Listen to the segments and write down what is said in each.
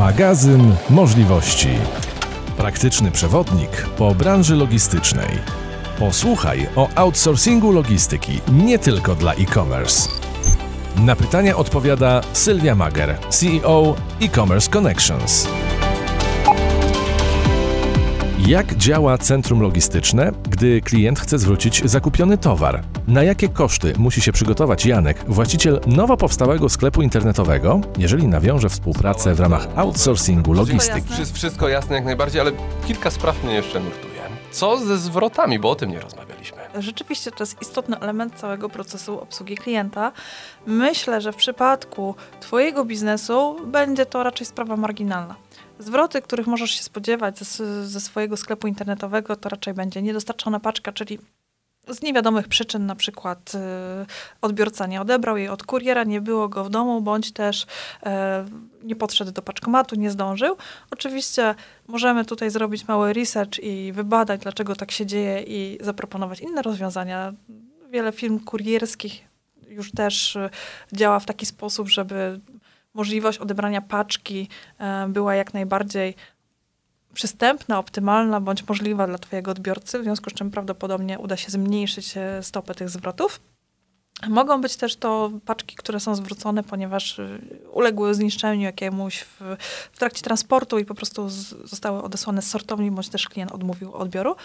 Magazyn możliwości. Praktyczny przewodnik po branży logistycznej. Posłuchaj o outsourcingu logistyki nie tylko dla e-commerce. Na pytania odpowiada Sylwia Mager, CEO e-commerce Connections. Jak działa centrum logistyczne, gdy klient chce zwrócić zakupiony towar? Na jakie koszty musi się przygotować Janek, właściciel nowo powstałego sklepu internetowego, jeżeli nawiąże współpracę w ramach outsourcingu logistyki? Wszystko, wszystko jasne jak najbardziej, ale kilka spraw mnie jeszcze nurtuje. Co ze zwrotami, bo o tym nie rozmawialiśmy. Rzeczywiście to jest istotny element całego procesu obsługi klienta. Myślę, że w przypadku Twojego biznesu będzie to raczej sprawa marginalna. Zwroty, których możesz się spodziewać ze, ze swojego sklepu internetowego, to raczej będzie niedostarczona paczka, czyli z niewiadomych przyczyn, na przykład y, odbiorca nie odebrał jej od kuriera, nie było go w domu, bądź też y, nie podszedł do paczkomatu, nie zdążył. Oczywiście możemy tutaj zrobić mały research i wybadać, dlaczego tak się dzieje i zaproponować inne rozwiązania. Wiele firm kurierskich już też y, działa w taki sposób, żeby możliwość odebrania paczki e, była jak najbardziej przystępna, optymalna bądź możliwa dla Twojego odbiorcy, w związku z czym prawdopodobnie uda się zmniejszyć e, stopę tych zwrotów. Mogą być też to paczki, które są zwrócone, ponieważ e, uległy zniszczeniu jakiemuś w, w trakcie transportu i po prostu z, zostały odesłane z sortowni, bądź też klient odmówił odbioru.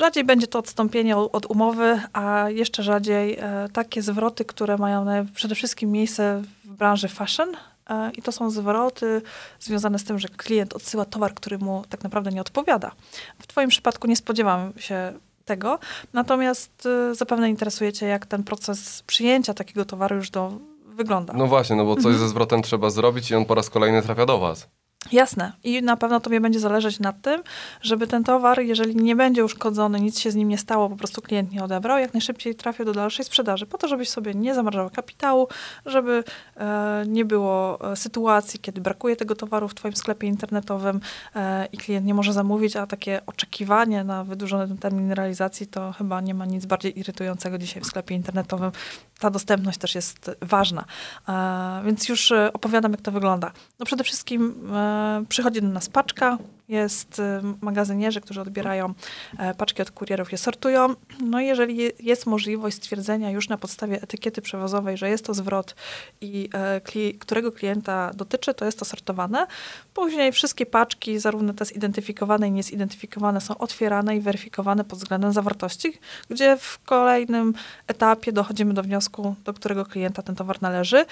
Rzadziej będzie to odstąpienie od umowy, a jeszcze rzadziej e, takie zwroty, które mają przede wszystkim miejsce w branży fashion. E, I to są zwroty związane z tym, że klient odsyła towar, który mu tak naprawdę nie odpowiada. W Twoim przypadku nie spodziewam się tego, natomiast e, zapewne interesuje Cię, jak ten proces przyjęcia takiego towaru już do, wygląda. No właśnie, no bo coś mhm. ze zwrotem trzeba zrobić i on po raz kolejny trafia do Was. Jasne. I na pewno tobie będzie zależeć na tym, żeby ten towar, jeżeli nie będzie uszkodzony, nic się z nim nie stało, po prostu klient nie odebrał, jak najszybciej trafił do dalszej sprzedaży, po to, żebyś sobie nie zamrażał kapitału, żeby e, nie było e, sytuacji, kiedy brakuje tego towaru w twoim sklepie internetowym e, i klient nie może zamówić, a takie oczekiwanie na wydłużony termin realizacji to chyba nie ma nic bardziej irytującego dzisiaj w sklepie internetowym. Ta dostępność też jest ważna. E, więc już e, opowiadam, jak to wygląda. No przede wszystkim e, przychodzi do nas paczka, jest y, magazynierzy, którzy odbierają e, paczki od kurierów, je sortują. No i jeżeli jest możliwość stwierdzenia już na podstawie etykiety przewozowej, że jest to zwrot i e, którego klienta dotyczy, to jest to sortowane. Później wszystkie paczki, zarówno te zidentyfikowane i niezidentyfikowane, są otwierane i weryfikowane pod względem zawartości, gdzie w kolejnym etapie dochodzimy do wniosku, do którego klienta ten towar należy.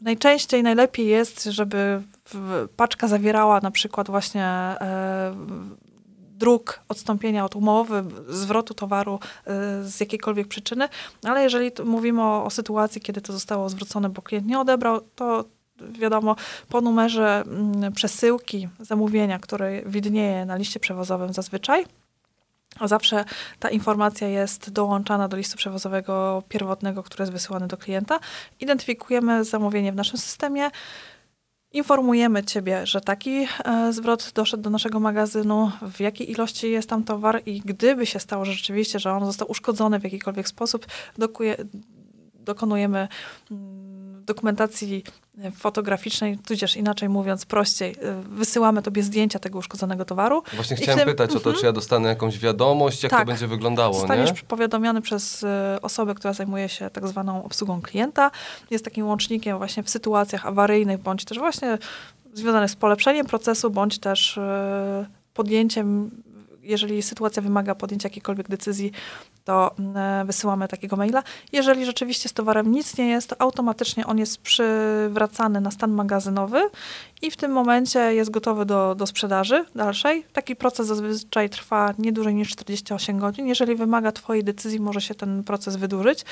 Najczęściej najlepiej jest, żeby paczka zawierała na przykład właśnie e, druk odstąpienia od umowy, zwrotu towaru e, z jakiejkolwiek przyczyny, ale jeżeli mówimy o, o sytuacji, kiedy to zostało zwrócone, bo klient nie odebrał, to wiadomo, po numerze m, mm, przesyłki zamówienia, które widnieje na liście przewozowym zazwyczaj, Zawsze ta informacja jest dołączana do listu przewozowego pierwotnego, który jest wysyłany do klienta. Identyfikujemy zamówienie w naszym systemie, informujemy Ciebie, że taki e, zwrot doszedł do naszego magazynu, w jakiej ilości jest tam towar i gdyby się stało rzeczywiście, że on został uszkodzony w jakikolwiek sposób, dokuje, dokonujemy mm, dokumentacji fotograficznej, tudzież inaczej mówiąc, prościej, y, wysyłamy tobie zdjęcia tego uszkodzonego towaru. Właśnie chciałem tym, pytać o to, czy ja dostanę jakąś wiadomość, jak tak, to będzie wyglądało, Zostaniesz nie? powiadomiony przez y, osobę, która zajmuje się tak zwaną obsługą klienta. Jest takim łącznikiem właśnie w sytuacjach awaryjnych, bądź też właśnie związanych z polepszeniem procesu, bądź też y, podjęciem jeżeli sytuacja wymaga podjęcia jakiejkolwiek decyzji, to mm, e, wysyłamy takiego maila. Jeżeli rzeczywiście z towarem nic nie jest, to automatycznie on jest przywracany na stan magazynowy i w tym momencie jest gotowy do, do sprzedaży dalszej. Taki proces zazwyczaj trwa nie dłużej niż 48 godzin. Jeżeli wymaga Twojej decyzji, może się ten proces wydłużyć.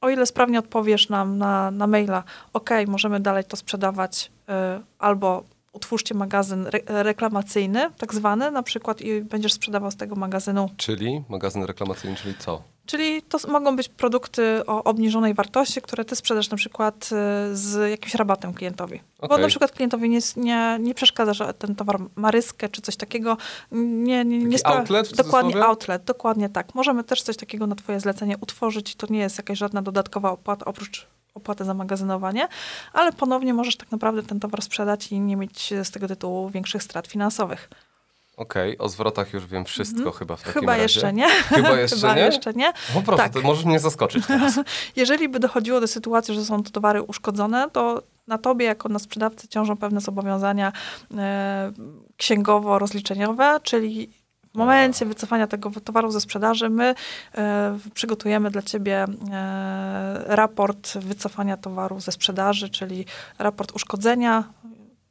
O ile sprawnie odpowiesz nam na, na maila, ok, możemy dalej to sprzedawać, y, albo utwórzcie magazyn re reklamacyjny, tak zwany, na przykład i będziesz sprzedawał z tego magazynu. Czyli magazyn reklamacyjny, czyli co? Czyli to mogą być produkty o obniżonej wartości, które ty sprzedasz na przykład y, z jakimś rabatem klientowi. Okay. Bo na przykład klientowi nie, nie, nie przeszkadza, że ten towar ma ryskę czy coś takiego. Nie, nie, nie outlet? Dokładnie, outlet, dokładnie tak. Możemy też coś takiego na twoje zlecenie utworzyć i to nie jest jakaś żadna dodatkowa opłata oprócz opłatę za magazynowanie, ale ponownie możesz tak naprawdę ten towar sprzedać i nie mieć z tego tytułu większych strat finansowych. Okej, o zwrotach już wiem wszystko chyba w takim. Chyba razie. jeszcze nie. Chyba jeszcze Chyba nie? jeszcze nie. O proszę, Tak. to możesz mnie zaskoczyć teraz. Jeżeli by dochodziło do sytuacji, że są to towary uszkodzone, to na tobie jako na sprzedawcy ciążą pewne zobowiązania e, księgowo-rozliczeniowe, czyli w momencie wycofania tego towaru ze sprzedaży my e, przygotujemy dla ciebie e, raport wycofania towaru ze sprzedaży, czyli raport uszkodzenia.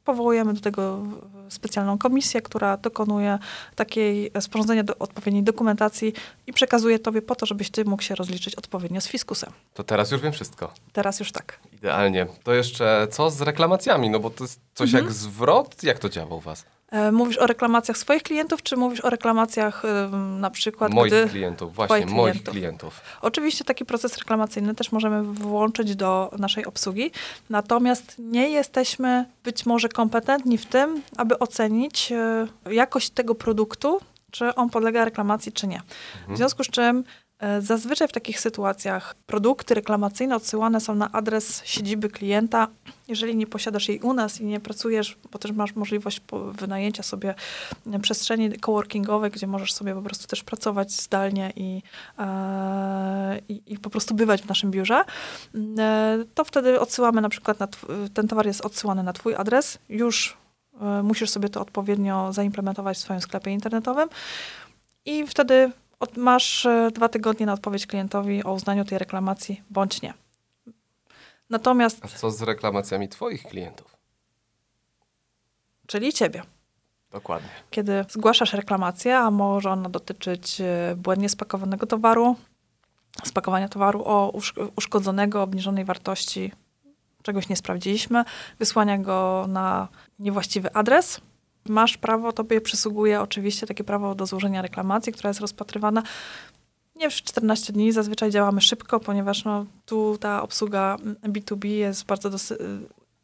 Powołujemy do tego specjalną komisję, która dokonuje takiej e, sporządzenia do odpowiedniej dokumentacji i przekazuje tobie po to, żebyś ty mógł się rozliczyć odpowiednio z fiskusem. To teraz już wiem wszystko. Teraz już tak. Idealnie. To jeszcze co z reklamacjami? No bo to jest coś Mhm. jak zwrot. Jak to działa u was? E, Mówisz o reklamacjach swoich klientów, czy mówisz o reklamacjach ym, na przykład, Moich gdy... klientów, właśnie, moich klientów. klientów. Oczywiście taki proces reklamacyjny też możemy włączyć do naszej obsługi, natomiast nie jesteśmy być może kompetentni w tym, aby ocenić e, jakość tego produktu, czy on podlega reklamacji, czy nie. W związku z czym e, zazwyczaj w takich sytuacjach produkty reklamacyjne odsyłane są na adres siedziby klienta. Jeżeli nie posiadasz jej u nas i nie pracujesz, bo też masz możliwość wynajęcia sobie e, przestrzeni coworkingowej, gdzie możesz sobie po prostu też pracować zdalnie i, e, i, i po prostu bywać w naszym biurze, e, to wtedy odsyłamy na przykład, na ten towar jest odsyłany na twój adres, już e, musisz sobie to odpowiednio zaimplementować w swoim sklepie internetowym i wtedy od, masz e, dwa tygodnie na odpowiedź klientowi o uznaniu tej reklamacji bądź nie. Natomiast, A co z reklamacjami twoich klientów? czyli ciebie, Dokładnie. kiedy zgłaszasz reklamację, a może ona dotyczyć e, błędnie spakowanego towaru, spakowania towaru o usz- uszkodzonego, obniżonej wartości, czegoś nie sprawdziliśmy, wysłania go na niewłaściwy adres. Masz prawo, tobie przysługuje oczywiście takie prawo do złożenia reklamacji, która jest rozpatrywana. Nie w 14 dni, zazwyczaj działamy szybko, ponieważ no, tu ta obsługa B2B jest bardzo, dosy-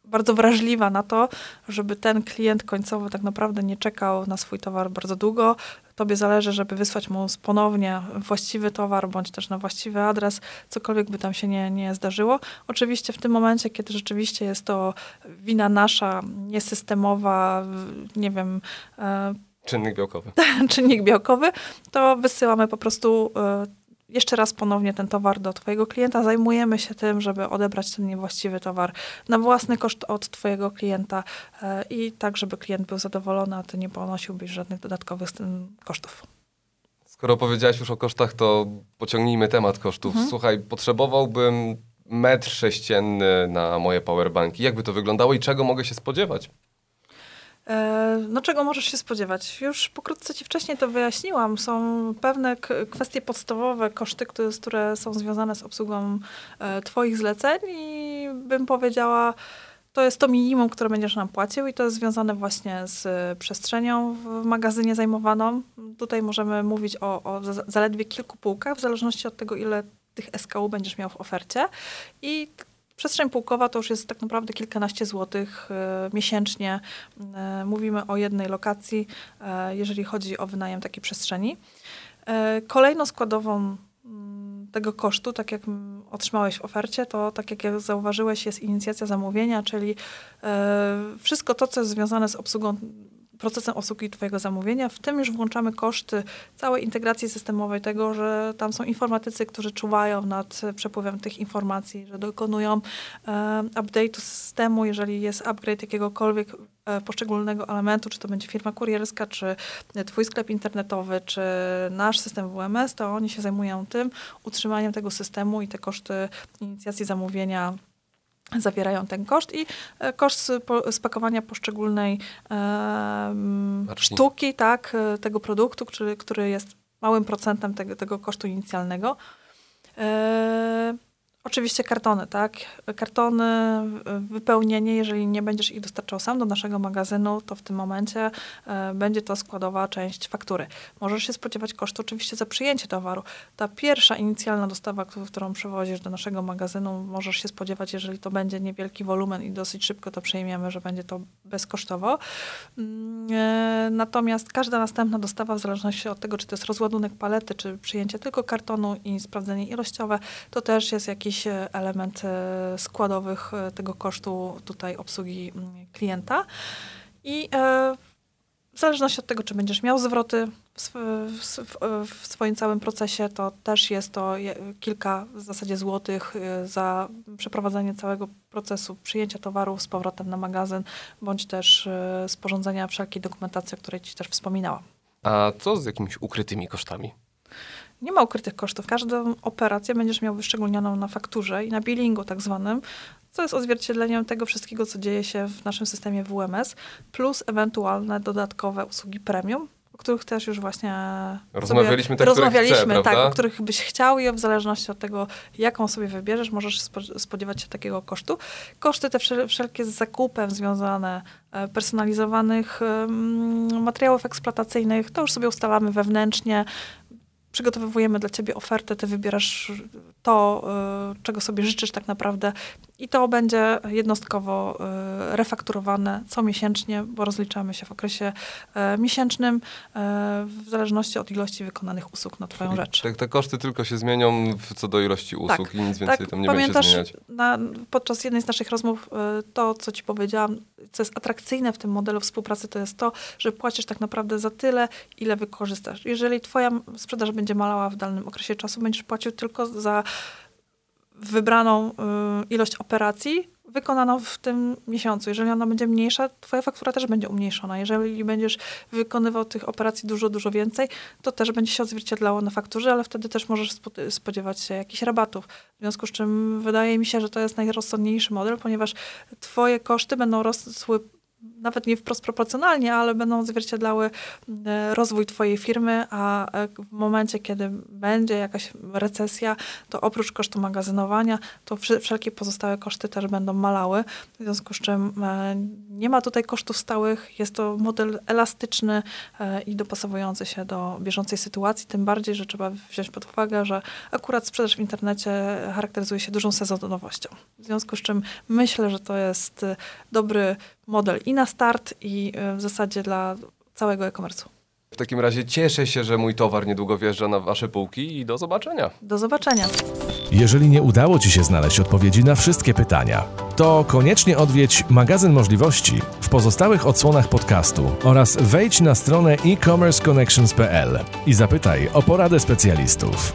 bardzo wrażliwa na to, żeby ten klient końcowy tak naprawdę nie czekał na swój towar bardzo długo. Tobie zależy, żeby wysłać mu ponownie właściwy towar, bądź też na właściwy adres, cokolwiek by tam się nie, nie zdarzyło. Oczywiście w tym momencie, kiedy rzeczywiście jest to wina nasza, niesystemowa, nie wiem, e, Czynnik białkowy. czynnik białkowy, to wysyłamy po prostu e, jeszcze raz ponownie ten towar do Twojego klienta. Zajmujemy się tym, żeby odebrać ten niewłaściwy towar na własny koszt od Twojego klienta e, i tak, żeby klient był zadowolony, a Ty nie ponosiłbyś żadnych dodatkowych kosztów. Skoro powiedziałaś już o kosztach, to pociągnijmy temat kosztów. Mhm. Słuchaj, potrzebowałbym metr sześcienny na moje powerbanki. Jakby to wyglądało i czego mogę się spodziewać? E, No czego możesz się spodziewać? Już pokrótce Ci wcześniej to wyjaśniłam. Są pewne kwestie podstawowe, koszty, które, które są związane z obsługą e, Twoich zleceń i bym powiedziała, to jest to minimum, które będziesz nam płacił i to jest związane właśnie z e, przestrzenią w magazynie zajmowaną. Tutaj możemy mówić o, o za- zaledwie kilku półkach, w zależności od tego, ile tych SKU będziesz miał w ofercie. I przestrzeń półkowa to już jest tak naprawdę kilkanaście złotych e, miesięcznie. E, mówimy o jednej lokacji, e, jeżeli chodzi o wynajem takiej przestrzeni. Kolejną składową mm, tego kosztu, tak jak mm, otrzymałeś w ofercie, to tak jak ja zauważyłeś, jest inicjacja zamówienia, czyli wszystko to, co jest związane z obsługą procesem obsługi Twojego zamówienia. W tym już włączamy koszty całej integracji systemowej, tego, że tam są informatycy, którzy czuwają nad przepływem tych informacji, że dokonują e, update'u systemu, jeżeli jest upgrade jakiegokolwiek e, poszczególnego elementu, czy to będzie firma kurierska, czy twój sklep internetowy, czy nasz system WMS, to oni się zajmują tym, utrzymaniem tego systemu i te koszty inicjacji zamówienia zawierają ten koszt i e, koszt spakowania poszczególnej sztuki, tak, e, tego produktu, który, który jest małym procentem tego, tego kosztu inicjalnego. E, Oczywiście kartony, tak? Kartony, wypełnienie, jeżeli nie będziesz ich dostarczał sam do naszego magazynu, to w tym momencie e, będzie to składowa część faktury. Możesz się spodziewać kosztu oczywiście za przyjęcie towaru. Ta pierwsza inicjalna dostawa, któ- którą przywozisz do naszego magazynu, możesz się spodziewać, jeżeli to będzie niewielki wolumen i dosyć szybko to przyjmiemy, że będzie to bezkosztowo. Mm, e, Natomiast każda następna dostawa, w zależności od tego, czy to jest rozładunek palety, czy przyjęcie tylko kartonu i sprawdzenie ilościowe, to też jest jakiś jakiś element e, składowych e, tego kosztu tutaj obsługi mm, klienta. I e, w zależności od tego, czy będziesz miał zwroty w, w, w swoim całym procesie, to też jest to kilka w zasadzie złotych za przeprowadzenie całego procesu przyjęcia towaru z powrotem na magazyn, bądź też sporządzenia wszelkiej dokumentacji, o której Ci też wspominałam. A co z jakimiś ukrytymi kosztami? Nie ma ukrytych kosztów. Każdą operację będziesz miał wyszczególnioną na fakturze i na billingu tak zwanym, co jest odzwierciedleniem tego wszystkiego, co dzieje się w naszym systemie WMS, plus ewentualne dodatkowe usługi premium, o których też już właśnie Rozmawialiśmy których rozmawialiśmy, chcę, tak, o których byś chciał i w zależności od tego, jaką sobie wybierzesz, możesz spo- spodziewać się takiego kosztu. Koszty te wszel- wszelkie z zakupem związane, e, personalizowanych materiałów eksploatacyjnych, to już sobie ustalamy wewnętrznie, przygotowujemy dla ciebie ofertę, ty wybierasz to, y, czego sobie życzysz tak naprawdę i to będzie jednostkowo y, refakturowane comiesięcznie, bo rozliczamy się w okresie e, miesięcznym w zależności od ilości wykonanych usług na twoją Czyli rzecz. Te, te koszty tylko się zmienią co do ilości usług i nic więcej tam nie będzie się pamiętasz zmieniać. na, podczas jednej z naszych rozmów to, co ci powiedziałam, co jest atrakcyjne w tym modelu współpracy, to jest to, że płacisz tak naprawdę za tyle, ile wykorzystasz. Jeżeli twoja sprzedaż będzie malała w danym okresie czasu, będziesz płacił tylko za wybraną y, ilość operacji wykonaną w tym miesiącu. Jeżeli ona będzie mniejsza, twoja faktura też będzie umniejszona. Jeżeli będziesz wykonywał tych operacji dużo, dużo więcej, to też będzie się odzwierciedlało na fakturze, ale wtedy też możesz spo- spodziewać się jakichś rabatów. W związku z czym wydaje mi się, że to jest najrozsądniejszy model, ponieważ twoje koszty będą rosły nawet nie wprost proporcjonalnie, ale będą odzwierciedlały e, rozwój twojej firmy, a e, w momencie, kiedy będzie jakaś recesja, to oprócz kosztu magazynowania, to wszelkie pozostałe koszty też będą malały. W związku z czym e, nie ma tutaj kosztów stałych, jest to model elastyczny i dopasowujący się do bieżącej sytuacji, tym bardziej, że trzeba wziąć pod uwagę, że akurat sprzedaż w internecie charakteryzuje się dużą sezonowością. W związku z czym myślę, że to jest dobry model i na start, i e, w zasadzie dla całego e-commerce'u. W takim razie cieszę się, że mój towar niedługo wjeżdża na wasze półki i do zobaczenia. Do zobaczenia. Jeżeli nie udało Ci się znaleźć odpowiedzi na wszystkie pytania, to koniecznie odwiedź magazyn możliwości w pozostałych odsłonach podcastu oraz wejdź na stronę e-commerceconnections.pl i zapytaj o poradę specjalistów.